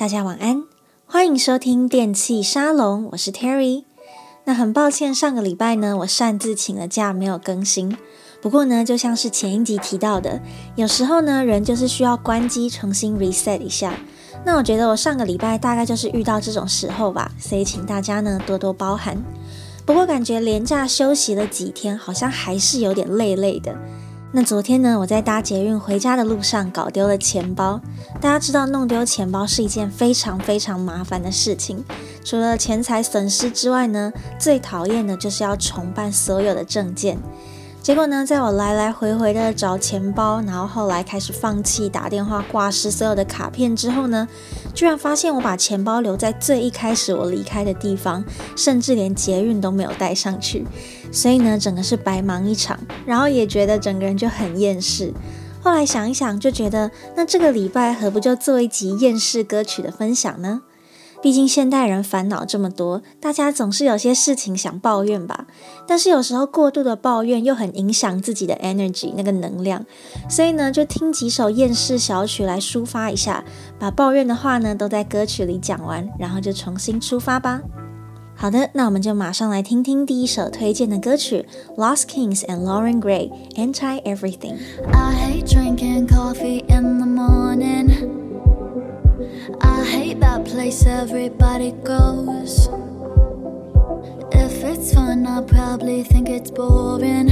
大家晚安，欢迎收听电器沙龙，我是 Terry。那很抱歉，上个礼拜呢，我擅自请了假，没有更新。不过呢，就像是前一集提到的，有时候呢，人就是需要关机，重新 reset 一下。那我觉得我上个礼拜大概就是遇到这种时候吧，所以请大家呢多多包涵。不过感觉连假休息了几天，好像还是有点累累的。那昨天呢，我在搭捷运回家的路上搞丢了钱包。大家知道弄丢钱包是一件非常非常麻烦的事情，除了钱财损失之外呢，最讨厌的就是要重办所有的证件。结果呢，在我来来回回的找钱包，然后后来开始放弃打电话挂失所有的卡片之后呢，居然发现我把钱包留在最一开始我离开的地方，甚至连捷运都没有带上去，所以呢，整个是白忙一场，然后也觉得整个人就很厌世。后来想一想，就觉得那这个礼拜何不就做一集厌世歌曲的分享呢？毕竟现代人烦恼这么多，大家总是有些事情想抱怨吧。但是有时候过度的抱怨又很影响自己的 energy 那个能量，所以呢，就听几首厌世小曲来抒发一下，把抱怨的话呢都在歌曲里讲完，然后就重新出发吧。好的，那我们就马上来听听第一首推荐的歌曲，Lost Kings and Lauren Gray Anti Everything。I hate drinking coffee in the morning. I place everybody goes. If it's fun, I'll probably think it's boring.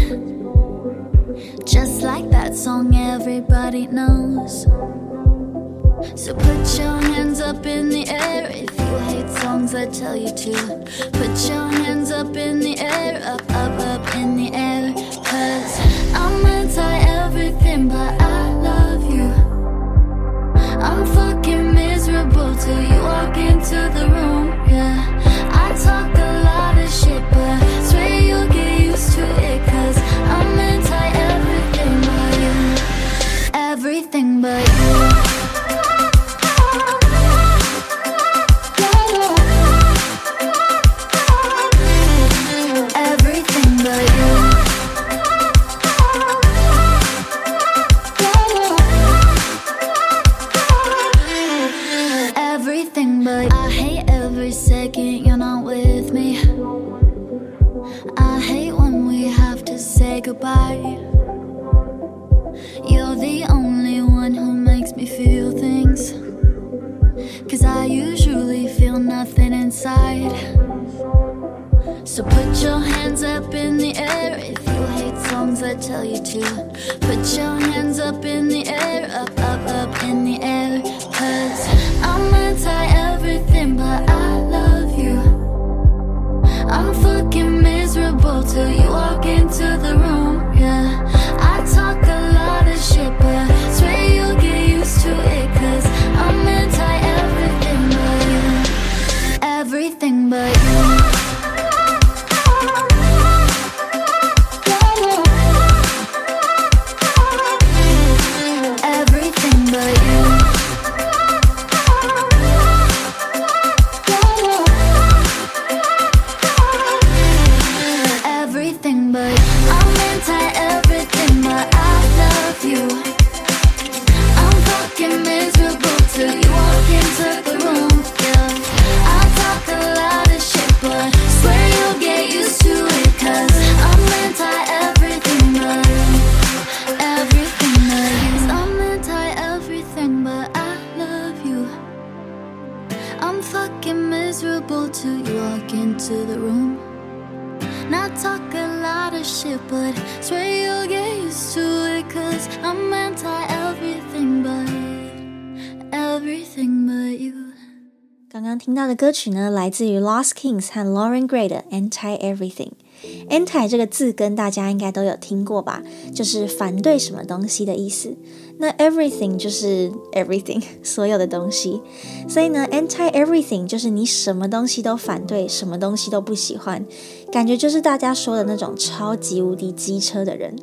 Just like that song everybody knows. So put your hands up in the air if you hate songs that tell you to. Put your hands up in the air, up, up, up in the air. Cause I'm anti everything, but I love you. I'm fucking till you walk into the room, yeah. I talk 歌曲呢，来自于 Lost Kings 和 Lauren Gray 的 Anti Everything。Anti 这个字跟大家应该都有听过吧，就是反对什么东西的意思。那 Everything 就是 Everything 所有的东西，所以呢，Anti Everything 就是你什么东西都反对，什么东西都不喜欢，感觉就是大家说的那种超级无敌机车的人。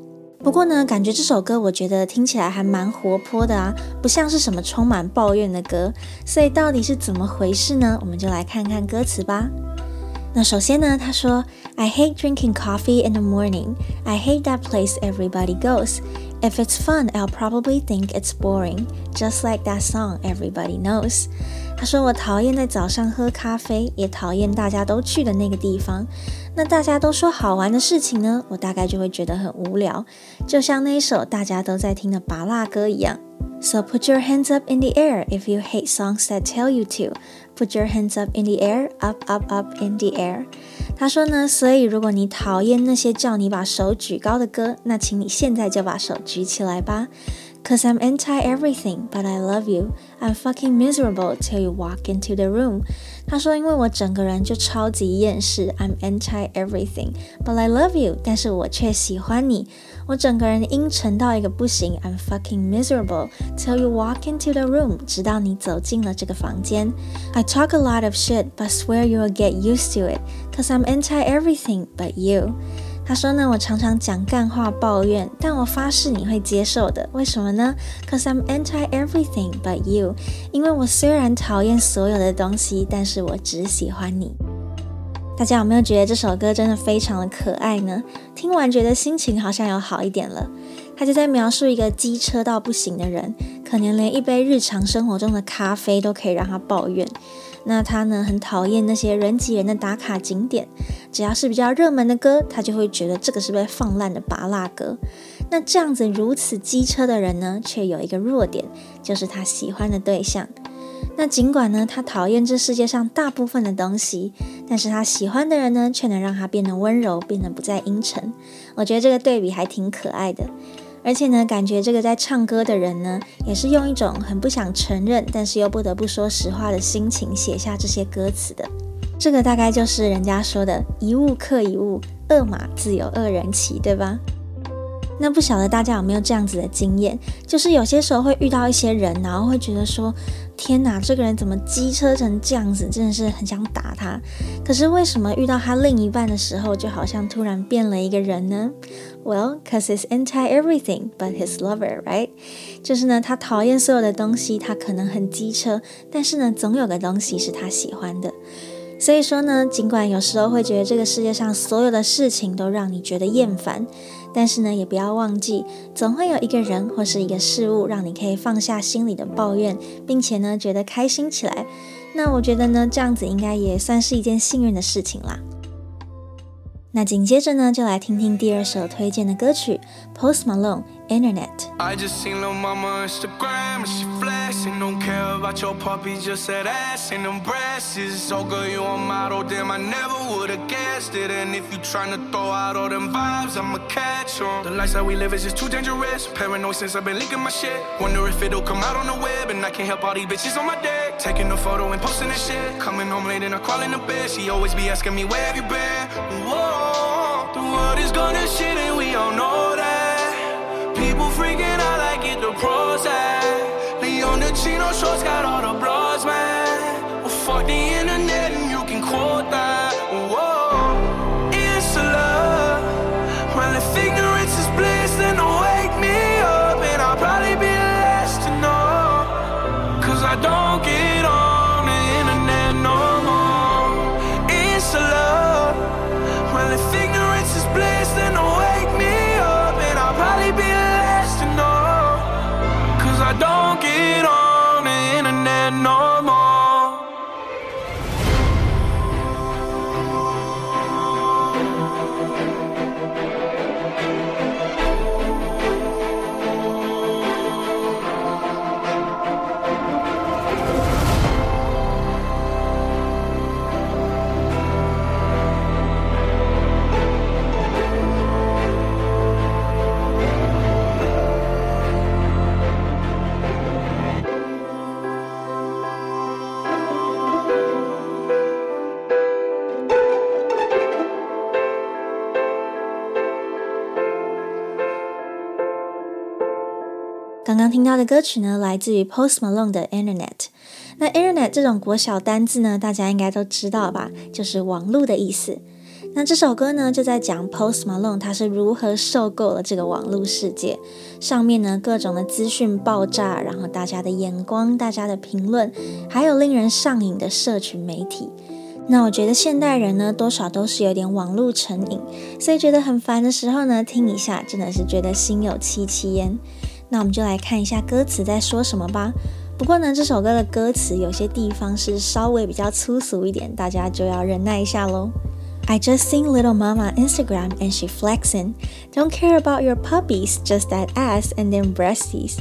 不过呢，感觉这首歌我觉得听起来还蛮活泼的啊，不像是什么充满抱怨的歌。所以到底是怎么回事呢？我们就来看看歌词吧。那首先呢，他说：“I hate drinking coffee in the morning. I hate that place everybody goes. If it's fun, I'll probably think it's boring, just like that song everybody knows.” 他说：“我讨厌在早上喝咖啡，也讨厌大家都去的那个地方。那大家都说好玩的事情呢，我大概就会觉得很无聊，就像那一首大家都在听的芭乐歌一样。” So put your hands up in the air if you hate songs that tell you to. Put your hands up in the air, up, up, up in the air. 他说呢，所以如果你讨厌那些叫你把手举高的歌，那请你现在就把手举起来吧。Cause I'm anti everything, but I love you. I'm fucking miserable till you walk into the room. 他说，因为我整个人就超级厌世，I'm anti everything, but I love you. 但是我却喜欢你。我整个人阴沉到一个不行，I'm fucking miserable till you walk into the room. 直到你走进了这个房间。I talk a lot of shit, but swear you'll get used to it. Cause I'm anti everything, but you. 他说呢，我常常讲干话抱怨，但我发誓你会接受的。为什么呢？Cause I'm anti everything but you。因为我虽然讨厌所有的东西，但是我只喜欢你。大家有没有觉得这首歌真的非常的可爱呢？听完觉得心情好像有好一点了。他就在描述一个机车到不行的人，可能连一杯日常生活中的咖啡都可以让他抱怨。那他呢，很讨厌那些人挤人的打卡景点，只要是比较热门的歌，他就会觉得这个是被放烂的拔蜡歌。那这样子如此机车的人呢，却有一个弱点，就是他喜欢的对象。那尽管呢，他讨厌这世界上大部分的东西，但是他喜欢的人呢，却能让他变得温柔，变得不再阴沉。我觉得这个对比还挺可爱的。而且呢，感觉这个在唱歌的人呢，也是用一种很不想承认，但是又不得不说实话的心情写下这些歌词的。这个大概就是人家说的“一物克一物，恶马自有恶人骑”，对吧？那不晓得大家有没有这样子的经验，就是有些时候会遇到一些人，然后会觉得说：“天哪，这个人怎么机车成这样子？真的是很想打他。”可是为什么遇到他另一半的时候，就好像突然变了一个人呢？Well, cause he's anti everything but his lover, right? 就是呢，他讨厌所有的东西，他可能很机车，但是呢，总有个东西是他喜欢的。所以说呢，尽管有时候会觉得这个世界上所有的事情都让你觉得厌烦。但是呢，也不要忘记，总会有一个人或是一个事物，让你可以放下心里的抱怨，并且呢，觉得开心起来。那我觉得呢，这样子应该也算是一件幸运的事情啦。那紧接着呢，就来听听第二首推荐的歌曲，Post Malone Internet。I just seen Lil Mama Instagram and she flashing, don't care about your puppy, just that ass and them breasts. So oh, girl, you a model, damn, I never would've guessed it. And if you tryna throw out all them vibes, I'ma catch 'em. The lifestyle we live is just too dangerous. Paranoid since I've been leaking my shit. Wonder if it'll come out on the web, and I can't help all these bitches on my deck. Taking a photo and posting this shit. Coming home late and I crawl in the bed. She always be asking me, where have you been? Whoa. The world is gonna shit 听到的歌曲呢，来自于 Post Malone 的 Internet。那 Internet 这种国小单字呢，大家应该都知道吧？就是网络的意思。那这首歌呢，就在讲 Post Malone 他是如何受够了这个网络世界上面呢，各种的资讯爆炸，然后大家的眼光、大家的评论，还有令人上瘾的社群媒体。那我觉得现代人呢，多少都是有点网络成瘾，所以觉得很烦的时候呢，听一下真的是觉得心有戚戚焉。那我们就来看一下歌词在说什么吧。不过呢，这首歌的歌词有些地方是稍微比较粗俗一点，大家就要忍耐一下喽。I just seen little mama Instagram and she flexin', don't care about your puppies, just that ass and then breasties.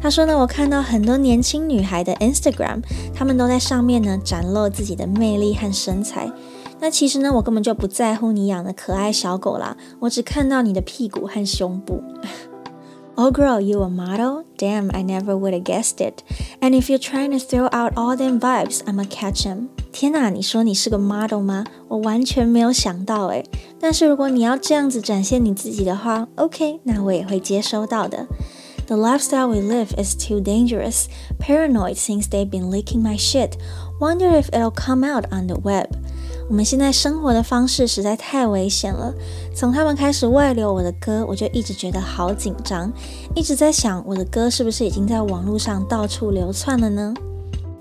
他说呢，我看到很多年轻女孩的 Instagram，她们都在上面呢展露自己的魅力和身材。那其实呢，我根本就不在乎你养的可爱小狗啦，我只看到你的屁股和胸部。Oh girl, you a model? Damn, I never would have guessed it. And if you're trying to throw out all them vibes, I'ma catch them. 天哪，你说你是个 model 吗？我完全没有想到诶。但是如果你要这样子展现你自己的话，OK，那我也会接收到的。The lifestyle we live is too dangerous. Paranoid since they've been leaking my shit. Wonder if it'll come out on the web. 我们现在生活的方式实在太危险了。从他们开始外流我的歌，我就一直觉得好紧张，一直在想我的歌是不是已经在网络上到处流窜了呢？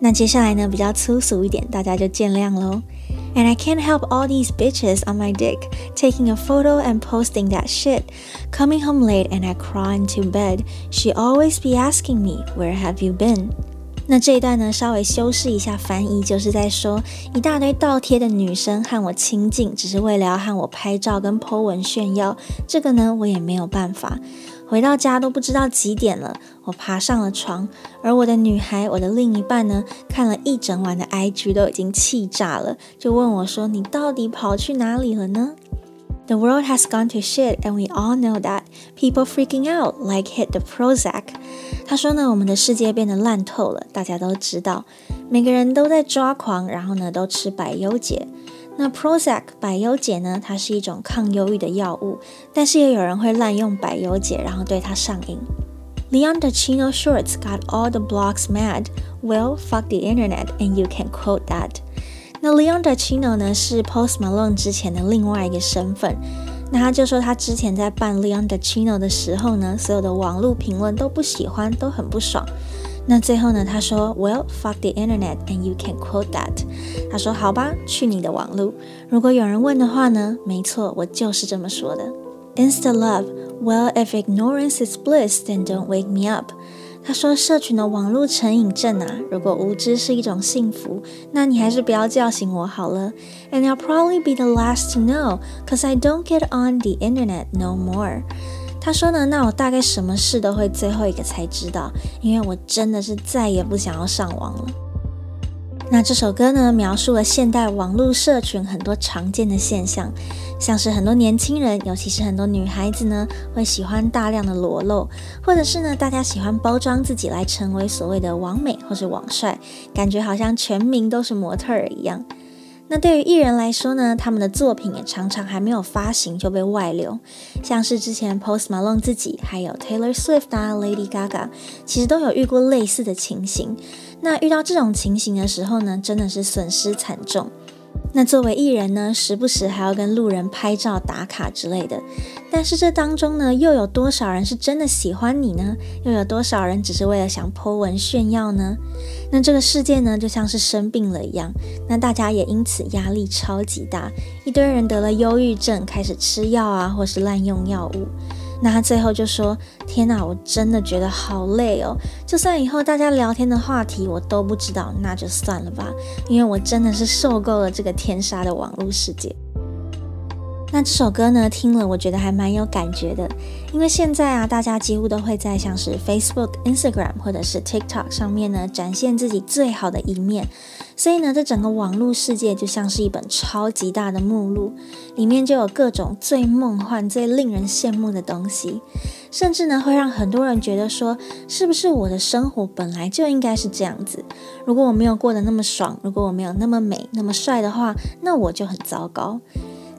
那接下来呢，比较粗俗一点，大家就见谅喽。And I can't help all these bitches on my dick taking a photo and posting that shit. Coming home late and I crawl into bed. She always be asking me, where have you been? 那这一段呢，稍微修饰一下翻译，就是在说一大堆倒贴的女生和我亲近，只是为了要和我拍照跟 po 文炫耀。这个呢，我也没有办法。回到家都不知道几点了，我爬上了床，而我的女孩，我的另一半呢，看了一整晚的 IG 都已经气炸了，就问我说：“你到底跑去哪里了呢？” The world has gone to shit, and we all know that. People freaking out like hit the Prozac. 他说呢，我们的世界变得烂透了，大家都知道，每个人都在抓狂，然后呢，都吃百忧解。那 Prozac 百忧解呢，它是一种抗忧郁的药物，但是也有人会滥用百忧解，然后对它上瘾。Leon the Chino Shorts got all the blogs mad. Well, fuck the internet, and you can quote that. 那 LEON DACHINO 呢，是 Post Malone 之前的另外一个身份。那他就说他之前在扮 Leon Dechino 的时候呢，所有的网络评论都不喜欢，都很不爽。那最后呢，他说 Well, fuck the internet and you can quote that。他说好吧，去你的网络。如果有人问的话呢，没错，我就是这么说的。Insta love, well, if ignorance is bliss, then don't wake me up。他说：“社群的网络成瘾症啊，如果无知是一种幸福，那你还是不要叫醒我好了。And I'll probably be the last to know, cause I don't get on the internet no more。”他说呢，那我大概什么事都会最后一个才知道，因为我真的是再也不想要上网了。那这首歌呢，描述了现代网络社群很多常见的现象，像是很多年轻人，尤其是很多女孩子呢，会喜欢大量的裸露，或者是呢，大家喜欢包装自己来成为所谓的网美或是网帅，感觉好像全民都是模特儿一样。那对于艺人来说呢，他们的作品也常常还没有发行就被外流，像是之前 Post Malone 自己，还有 Taylor Swift 啊、Lady Gaga，其实都有遇过类似的情形。那遇到这种情形的时候呢，真的是损失惨重。那作为艺人呢，时不时还要跟路人拍照打卡之类的。但是这当中呢，又有多少人是真的喜欢你呢？又有多少人只是为了想 po 文炫耀呢？那这个世界呢，就像是生病了一样。那大家也因此压力超级大，一堆人得了忧郁症，开始吃药啊，或是滥用药物。那他最后就说：“天哪，我真的觉得好累哦！就算以后大家聊天的话题我都不知道，那就算了吧，因为我真的是受够了这个天杀的网络世界。”那这首歌呢，听了我觉得还蛮有感觉的，因为现在啊，大家几乎都会在像是 Facebook、Instagram 或者是 TikTok 上面呢，展现自己最好的一面。所以呢，这整个网络世界就像是一本超级大的目录，里面就有各种最梦幻、最令人羡慕的东西，甚至呢，会让很多人觉得说，是不是我的生活本来就应该是这样子？如果我没有过得那么爽，如果我没有那么美、那么帅的话，那我就很糟糕。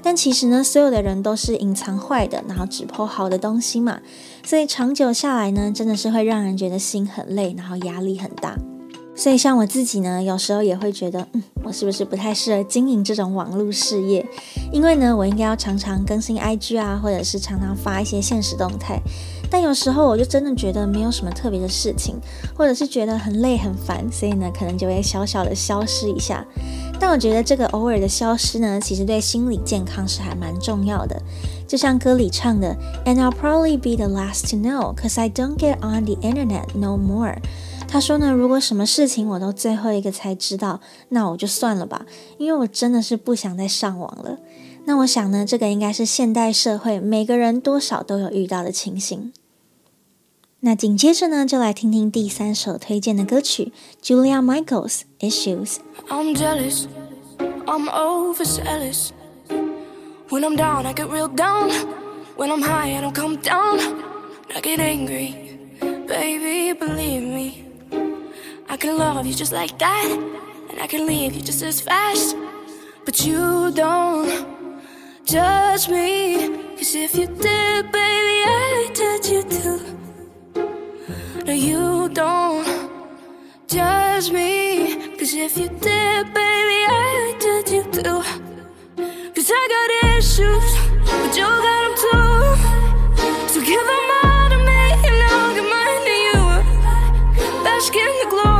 但其实呢，所有的人都是隐藏坏的，然后只剖好的东西嘛，所以长久下来呢，真的是会让人觉得心很累，然后压力很大。所以像我自己呢，有时候也会觉得，嗯，我是不是不太适合经营这种网络事业？因为呢，我应该要常常更新 IG 啊，或者是常常发一些现实动态。但有时候我就真的觉得没有什么特别的事情，或者是觉得很累很烦，所以呢，可能就会小小的消失一下。但我觉得这个偶尔的消失呢，其实对心理健康是还蛮重要的。就像歌里唱的，And I'll probably be the last to know, cause I don't get on the internet no more。他说呢，如果什么事情我都最后一个才知道，那我就算了吧，因为我真的是不想再上网了。那我想呢，这个应该是现代社会每个人多少都有遇到的情形。那紧接着呢，就来听听第三首推荐的歌曲，Julia Michaels Issues。I'm jealous, I'm overzealous. When I'm down, I get real down. When I'm high, I don't come down. I get angry, baby, believe me. I can love you just like that, and I can leave you just as fast. But you don't judge me, cause if you did, baby, I'd judge you too. No, you don't judge me. Cause if you did, baby, I'd judge you too. Cause I got issues, but you got them too. So give them all to me, and I'll give mine to you. Bask in the glory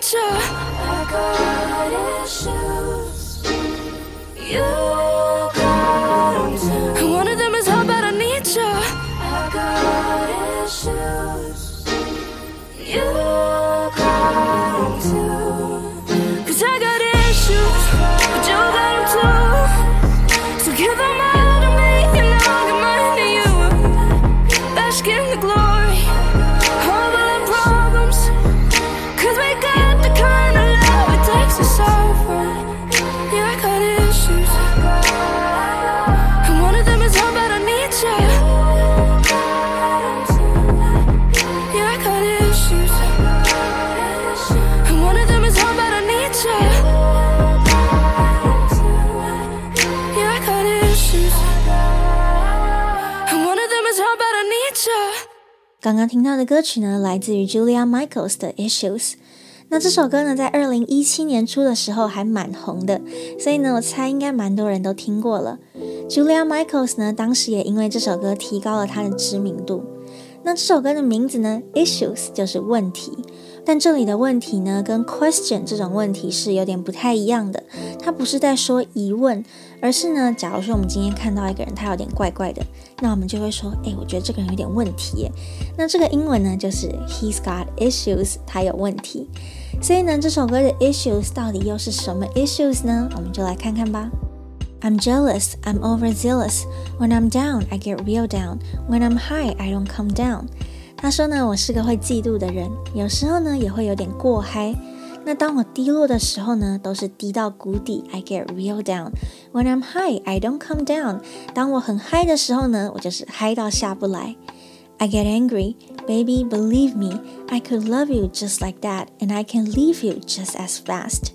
bad I need you I got issues You 刚刚听到的歌曲呢，来自于 Julia Michaels 的 Issues。那这首歌呢，在二零一七年初的时候还蛮红的，所以呢，我猜应该蛮多人都听过了。Julia Michaels 呢，当时也因为这首歌提高了她的知名度。那这首歌的名字呢，Issues 就是问题。但这里的问题呢，跟 question 这种问题是有点不太一样的。它不是在说疑问，而是呢，假如说我们今天看到一个人，他有点怪怪的，那我们就会说，诶，我觉得这个人有点问题。那这个英文呢，就是 He's got issues，他有问题。所以呢，这首歌的 issues 到底又是什么 issues 呢？我们就来看看吧。I'm jealous, I'm overzealous. When I'm down, I get real down. When I'm high, I don't come down. 他说呢，我是个会嫉妒的人，有时候呢也会有点过嗨。那当我低落的时候呢，都是低到谷底，I get real down. When I'm high, I don't come down. 当我很嗨的时候呢，我就是嗨到下不来。I get angry, baby, believe me, I could love you just like that, and I can leave you just as fast.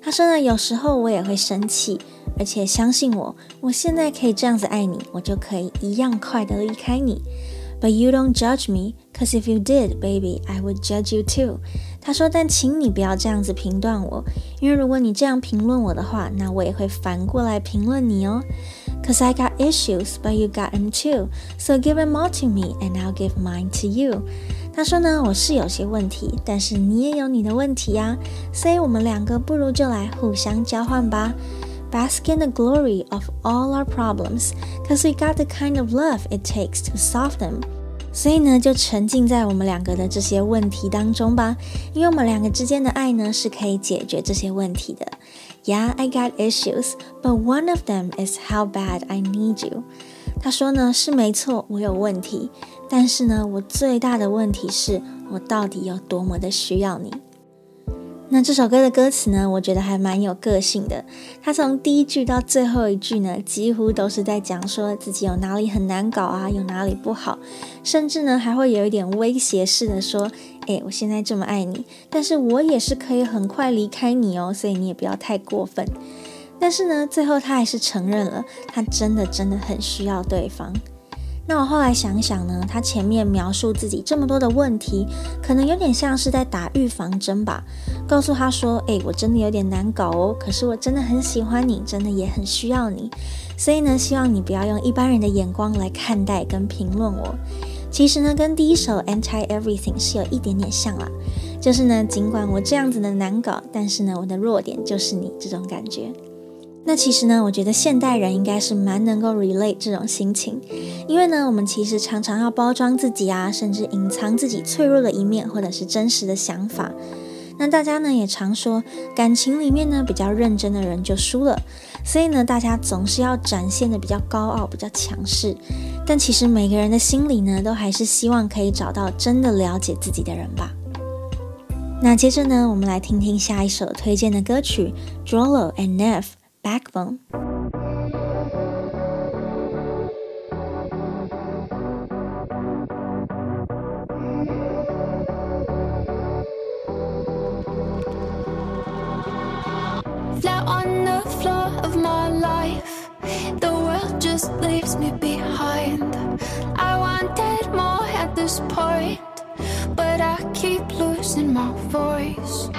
他说呢，有时候我也会生气，而且相信我，我现在可以这样子爱你，我就可以一样快的离开你。But you don't judge me, cause if you did, baby, I would judge you too. 他说，但请你不要这样子评断我，因为如果你这样评论我的话，那我也会反过来评论你哦。Cause I got issues, but you got them too. So give them all to me, and I'll give mine to you. 他说呢，我是有些问题，但是你也有你的问题呀，所以我们两个不如就来互相交换吧。Bask in the glory of all our problems, cause we got the kind of love it takes to solve them. 所以呢，就沉浸在我们两个的这些问题当中吧，因为我们两个之间的爱呢，是可以解决这些问题的。Yeah, I got issues, but one of them is how bad I need you. 他说呢，是没错，我有问题，但是呢，我最大的问题是我到底有多么的需要你。那这首歌的歌词呢，我觉得还蛮有个性的。他从第一句到最后一句呢，几乎都是在讲说自己有哪里很难搞啊，有哪里不好，甚至呢还会有一点威胁式的说：“诶，我现在这么爱你，但是我也是可以很快离开你哦，所以你也不要太过分。”但是呢，最后他还是承认了，他真的真的很需要对方。那我后来想想呢，他前面描述自己这么多的问题，可能有点像是在打预防针吧，告诉他说：“诶，我真的有点难搞哦，可是我真的很喜欢你，真的也很需要你。所以呢，希望你不要用一般人的眼光来看待跟评论我。其实呢，跟第一首《Anti Everything》是有一点点像啦，就是呢，尽管我这样子的难搞，但是呢，我的弱点就是你这种感觉。”那其实呢，我觉得现代人应该是蛮能够 relate 这种心情，因为呢，我们其实常常要包装自己啊，甚至隐藏自己脆弱的一面，或者是真实的想法。那大家呢也常说，感情里面呢比较认真的人就输了，所以呢，大家总是要展现的比较高傲、比较强势。但其实每个人的心里呢，都还是希望可以找到真的了解自己的人吧。那接着呢，我们来听听下一首推荐的歌曲，Drolo and Nev。backbone. Flat on the floor of my life, the world just leaves me behind. I wanted more at this point, but I keep losing my voice.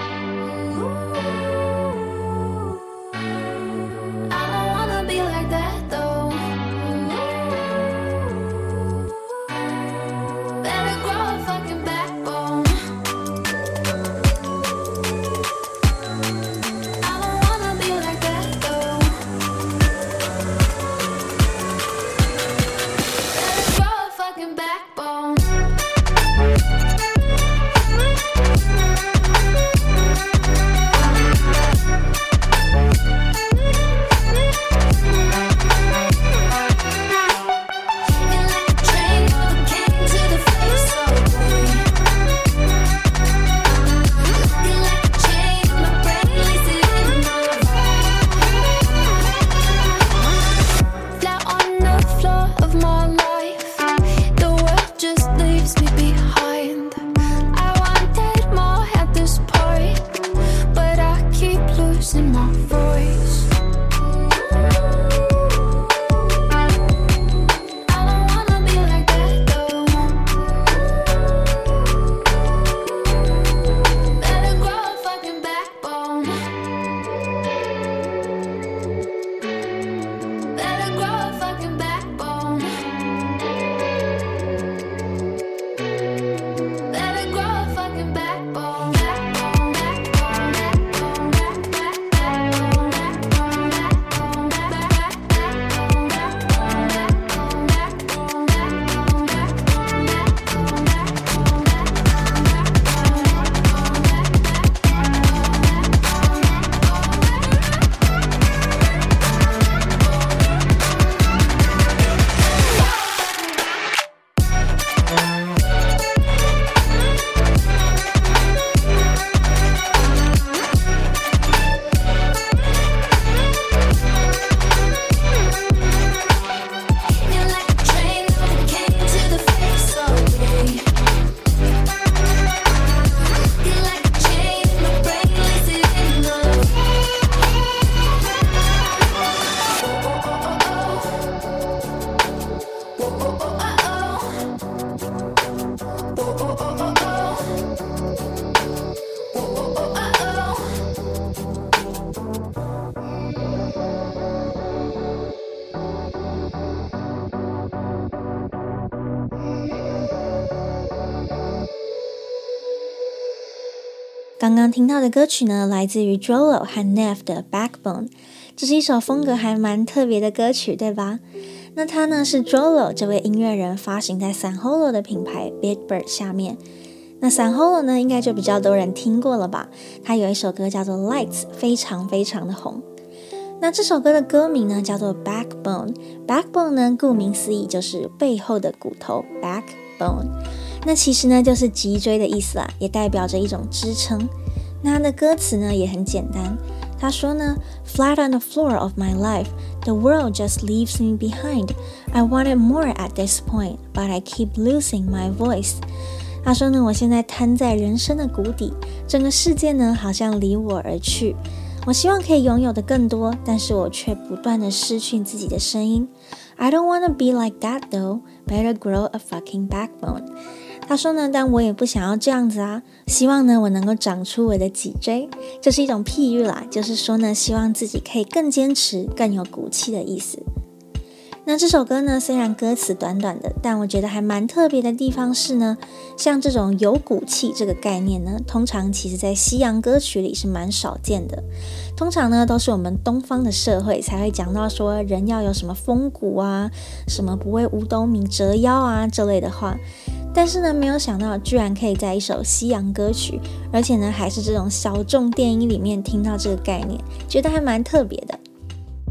刚刚听到的歌曲呢，来自于 Drolo 和 Nev 的 Backbone，这是一首风格还蛮特别的歌曲，对吧？那它呢是 Drolo 这位音乐人发行在 San Holo 的品牌 Big Bird 下面。那 San Holo 呢，应该就比较多人听过了吧？他有一首歌叫做 Lights，非常非常的红。那这首歌的歌名呢，叫做 Backbone。Backbone 呢，顾名思义就是背后的骨头，Backbone。那其实呢，就是脊椎的意思啦，也代表着一种支撑。那它的歌词呢，也很简单。他说呢，Flat on the floor of my life, the world just leaves me behind. I wanted more at this point, but I keep losing my voice. 他说呢，我现在瘫在人生的谷底，整个世界呢，好像离我而去。我希望可以拥有的更多，但是我却不断的失去自己的声音。I don't wanna be like that though. Better grow a fucking backbone. 他说呢，但我也不想要这样子啊。希望呢，我能够长出我的脊椎。这是一种譬喻啦，就是说呢，希望自己可以更坚持、更有骨气的意思。那这首歌呢，虽然歌词短短的，但我觉得还蛮特别的地方是呢，像这种有骨气这个概念呢，通常其实在西洋歌曲里是蛮少见的。通常呢，都是我们东方的社会才会讲到说人要有什么风骨啊，什么不为五斗米折腰啊这类的话。但是呢，没有想到居然可以在一首西洋歌曲，而且呢，还是这种小众电影里面听到这个概念，觉得还蛮特别的。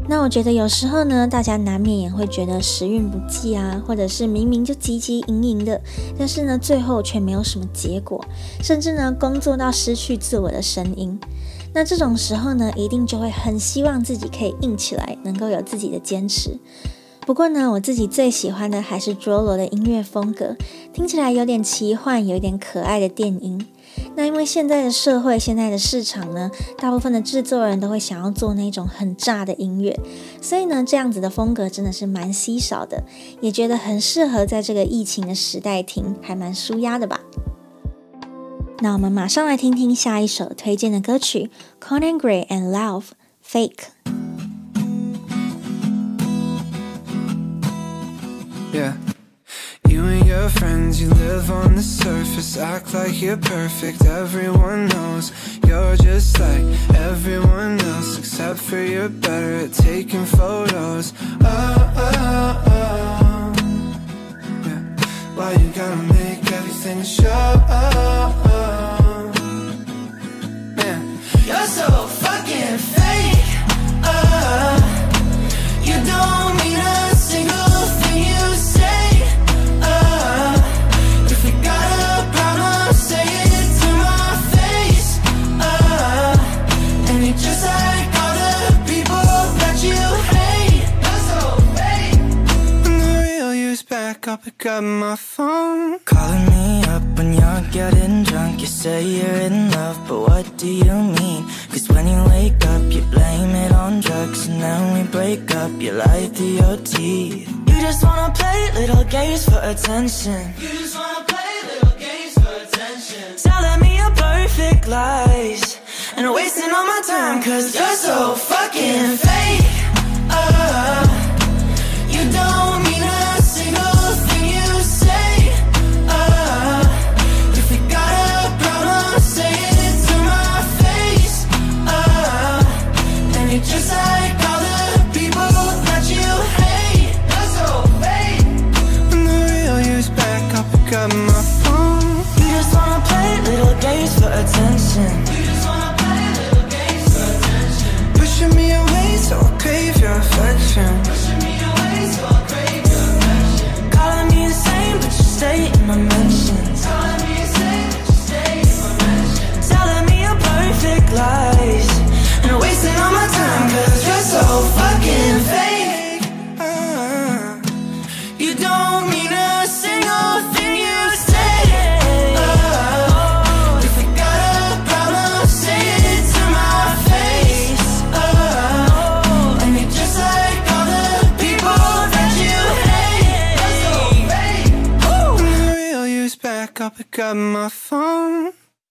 那我觉得有时候呢，大家难免也会觉得时运不济啊，或者是明明就汲汲营营的，但是呢，最后却没有什么结果，甚至呢，工作到失去自我的声音。那这种时候呢，一定就会很希望自己可以硬起来，能够有自己的坚持。不过呢，我自己最喜欢的还是卓罗的音乐风格，听起来有点奇幻，有一点可爱的电音。那因为现在的社会，现在的市场呢，大部分的制作人都会想要做那种很炸的音乐，所以呢，这样子的风格真的是蛮稀少的，也觉得很适合在这个疫情的时代听，还蛮舒压的吧。那我们马上来听听下一首推荐的歌曲，Conan Gray and Love Fake。Yeah. You your friends, you live on the surface, act like you're perfect. Everyone knows you're just like everyone else, except for you're better at taking photos. Oh, oh, oh. Yeah. Why you gotta make everything show? Oh, oh. oh. Man, you're so fucking back, I'll pick up my phone. Calling me up when you're getting drunk. You say you're in love, but what do you mean? Cause when you wake up, you blame it on drugs. And then we break up, you lie through your teeth. You just wanna play little games for attention. You just wanna play little games for attention. Telling me your perfect lies. And wasting all my time, cause you're so fucking fake.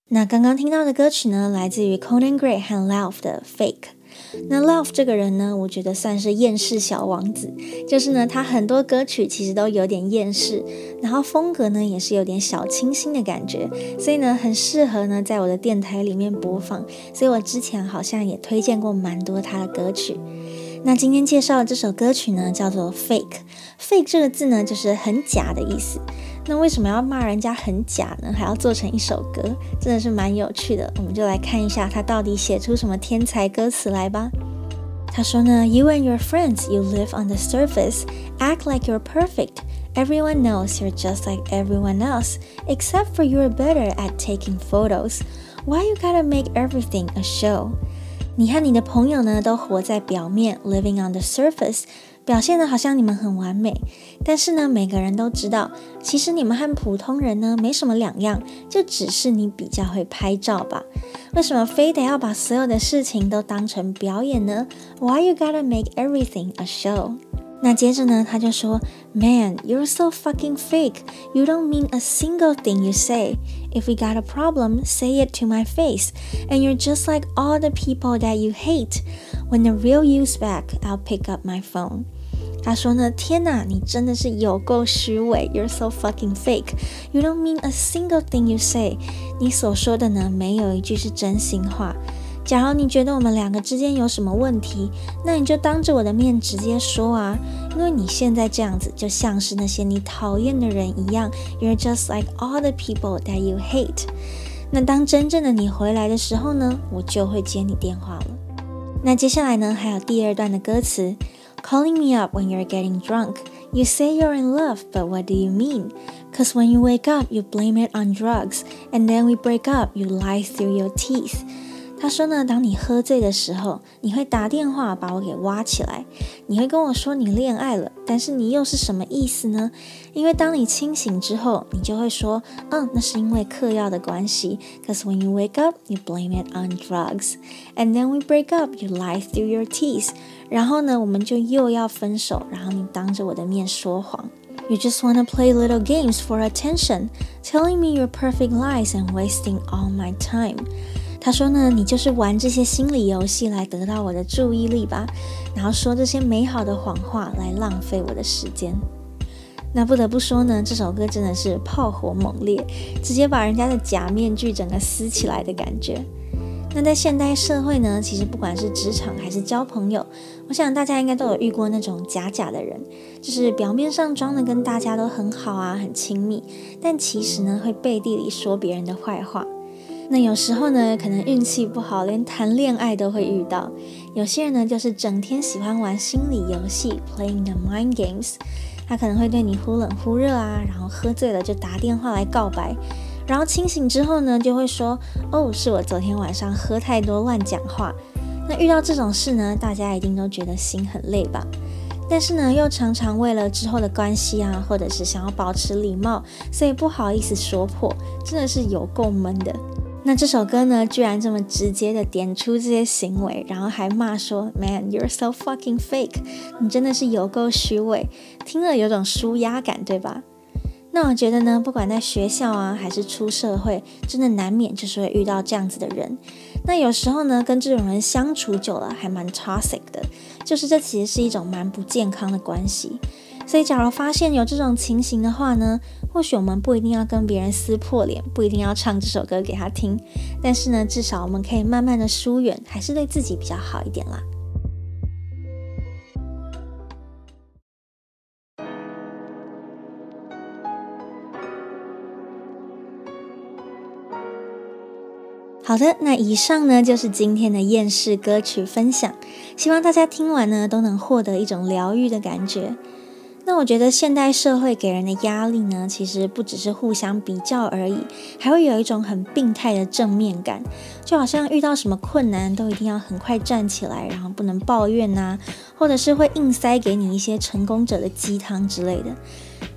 那刚刚听到的歌曲呢，来自于 Conan Gray 和 Love 的 Fake。那 Love 这个人呢，我觉得算是厌世小王子，就是呢，他很多歌曲其实都有点厌世，然后风格呢也是有点小清新的感觉，所以呢，很适合呢在我的电台里面播放，所以我之前好像也推荐过蛮多他的歌曲。那今天介绍的这首歌曲呢，叫做 Fake。Fake 这个字呢，就是很假的意思。那为什么要骂人家很假呢？还要做成一首歌，真的是蛮有趣的。我们就来看一下他到底写出什么天才歌词来吧。 他说呢，You and your friends, you live on the surface, act like you're perfect. Everyone knows you're just like everyone else, except for you're better at taking photos. Why you gotta make everything a show? 你和你的朋友呢，都活在表面，living on the surface， 表现得好像你们很完美。但是呢，每个人都知道，其实你们和普通人呢没什么两样，就只是你比较会拍照吧。为什么非得要把所有的事情都当成表演呢？Why you gotta make everything a show？那接着呢，他就说，Man, you're so fucking fake. You don't mean a single thing you say. If we got a problem, say it to my face. And you're just like all the people that you hate. When the real you's back, I'll pick up my phone. 他说呢，天哪，你真的是有够虚伪，You're so fucking fake. You don't mean a single thing you say. 你所说的呢，没有一句是真心话。假如你觉得我们两个之间有什么问题，那你就当着我的面直接说啊，因为你现在这样子就像是那些你讨厌的人一样，You're just like all the people that you hate. 那当真正的你回来的时候呢，我就会接你电话了。 那接下来呢，还有第二段的歌词。Calling me up when you're getting drunk. You say you're in love, but what do you mean? Cause when you wake up, you blame it on drugs, and then we break up, you lie through your teeth. 他说呢，当你喝醉的时候，你会打电话把我给挖起来，你会跟我说你恋爱了，但是你又是什么意思呢？因为当你清醒之后，你就会说，嗯，那是因为嗑药的关系。Cause when you wake up, you blame it on drugs, and then we break up, you lie through your teeth. 然后呢，我们就又要分手，然后你当着我的面说谎。You just wanna play little games for attention, telling me your perfect lies and wasting all my time. 他说呢，你就是玩这些心理游戏来得到我的注意力吧，然后说这些美好的谎话来浪费我的时间。那不得不说呢，这首歌真的是炮火猛烈，直接把人家的假面具整个撕起来的感觉。那在现代社会呢，其实不管是职场还是交朋友，我想大家应该都有遇过那种假假的人，就是表面上装的跟大家都很好啊，很亲密，但其实呢会背地里说别人的坏话。那有时候呢，可能运气不好，连谈恋爱都会遇到。有些人呢，就是整天喜欢玩心理游戏，playing the mind games。他可能会对你忽冷忽热啊，然后喝醉了就打电话来告白，然后清醒之后呢，就会说：“哦，是我昨天晚上喝太多，乱讲话。”那遇到这种事呢，大家一定都觉得心很累吧？但是呢，又常常为了之后的关系啊，或者是想要保持礼貌，所以不好意思说破，真的是有够闷的。那这首歌呢，居然这么直接的点出这些行为，然后还骂说：“Man, you're so fucking fake！” 你真的是有够虚伪，听了有种舒压感，对吧？那我觉得呢，不管在学校啊，还是出社会，真的难免就是会遇到这样子的人。那有时候呢，跟这种人相处久了，还蛮 toxic 的，就是这其实是一种蛮不健康的关系。所以，假如发现有这种情形的话呢，或许我们不一定要跟别人撕破脸，不一定要唱这首歌给他听，但是呢，至少我们可以慢慢的疏远，还是对自己比较好一点啦。好的，那以上呢就是今天的厌世歌曲分享，希望大家听完呢都能获得一种疗愈的感觉。那我觉得现代社会给人的压力呢，其实不只是互相比较而已，还会有一种很病态的正面感，就好像遇到什么困难都一定要很快站起来，然后不能抱怨呐、啊，或者是会硬塞给你一些成功者的鸡汤之类的。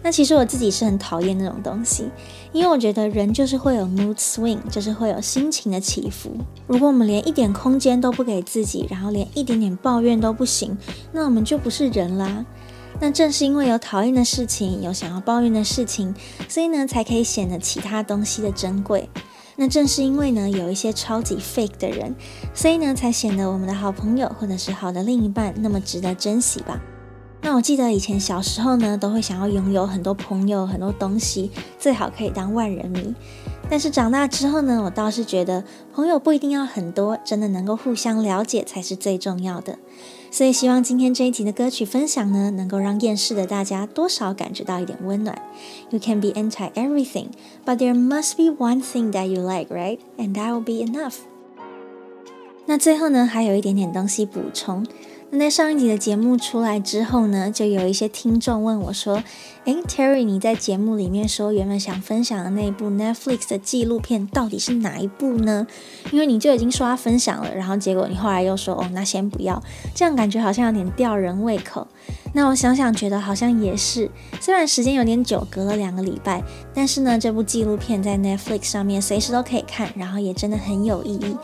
那其实我自己是很讨厌那种东西，因为我觉得人就是会有 mood swing，就是会有心情的起伏。如果我们连一点空间都不给自己，然后连一点点抱怨都不行，那我们就不是人啦。那正是因为有讨厌的事情，有想要抱怨的事情，所以呢，才可以显得其他东西的珍贵。那正是因为呢，有一些超级 fake 的人，所以呢，才显得我们的好朋友或者是好的另一半那么值得珍惜吧。那我记得以前小时候呢，都会想要拥有很多朋友、很多东西，最好可以当万人迷。但是长大之后呢，我倒是觉得朋友不一定要很多，真的能够互相了解才是最重要的。所以希望今天这一集的歌曲分享呢，能够让厌世的大家多少感觉到一点温暖。You can be anti everything, but there must be one thing that you like, right? And that will be enough. 那最后呢，还有一点点东西补充。那在上一集的节目出来之后呢，就有一些听众问我说：“诶，Terry，你在节目里面说原本想分享的那部 Netflix 的纪录片到底是哪一部呢？因为你就已经说要分享了，然后结果你后来又说哦，那先不要，这样感觉好像有点吊人胃口。那我想想，觉得好像也是，虽然时间有点久，隔了两个礼拜，但是呢，这部纪录片在 Netflix 上面随时都可以看，然后也真的很有意义，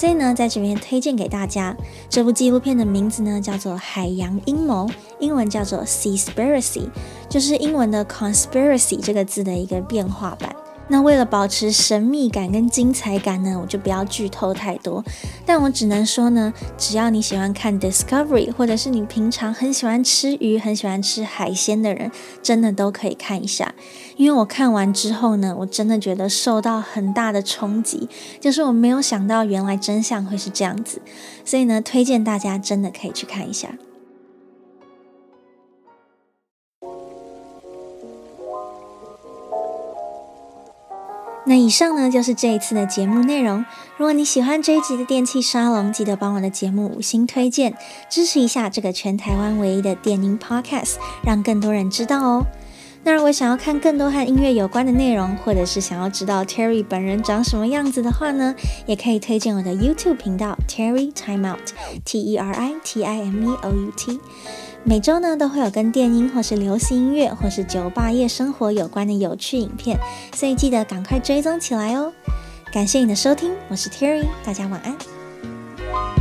所以呢，在这边推荐给大家。这部纪录片的名字呢，叫做《海洋阴谋》，英文叫做 Seaspiracy，就是英文的 conspiracy 这个字的一个变化版。那为了保持神秘感跟精彩感呢，我就不要剧透太多。但我只能说呢，只要你喜欢看 Discovery，或者是你平常很喜欢吃鱼、很喜欢吃海鲜的人，真的都可以看一下。因为我看完之后呢，我真的觉得受到很大的冲击，就是我没有想到原来真相会是这样子。所以呢，推荐大家真的可以去看一下。那以上呢，就是这一次的节目内容。如果你喜欢这一集的电器沙龙，记得帮我的节目五星推荐，支持一下这个全台湾唯一的电音 Podcast，让更多人知道哦。那如果想要看更多和音乐有关的内容，或者是想要知道 Terry 本人长什么样子的话呢，也可以推荐我的 YouTube 频道 Terry Timeout，T E R I T I M E O U T。每周呢都会有跟电音或是流行音乐或是酒吧夜生活有关的有趣影片，所以记得赶快追踪起来哦！感谢你的收听，我是 Terry，大家晚安。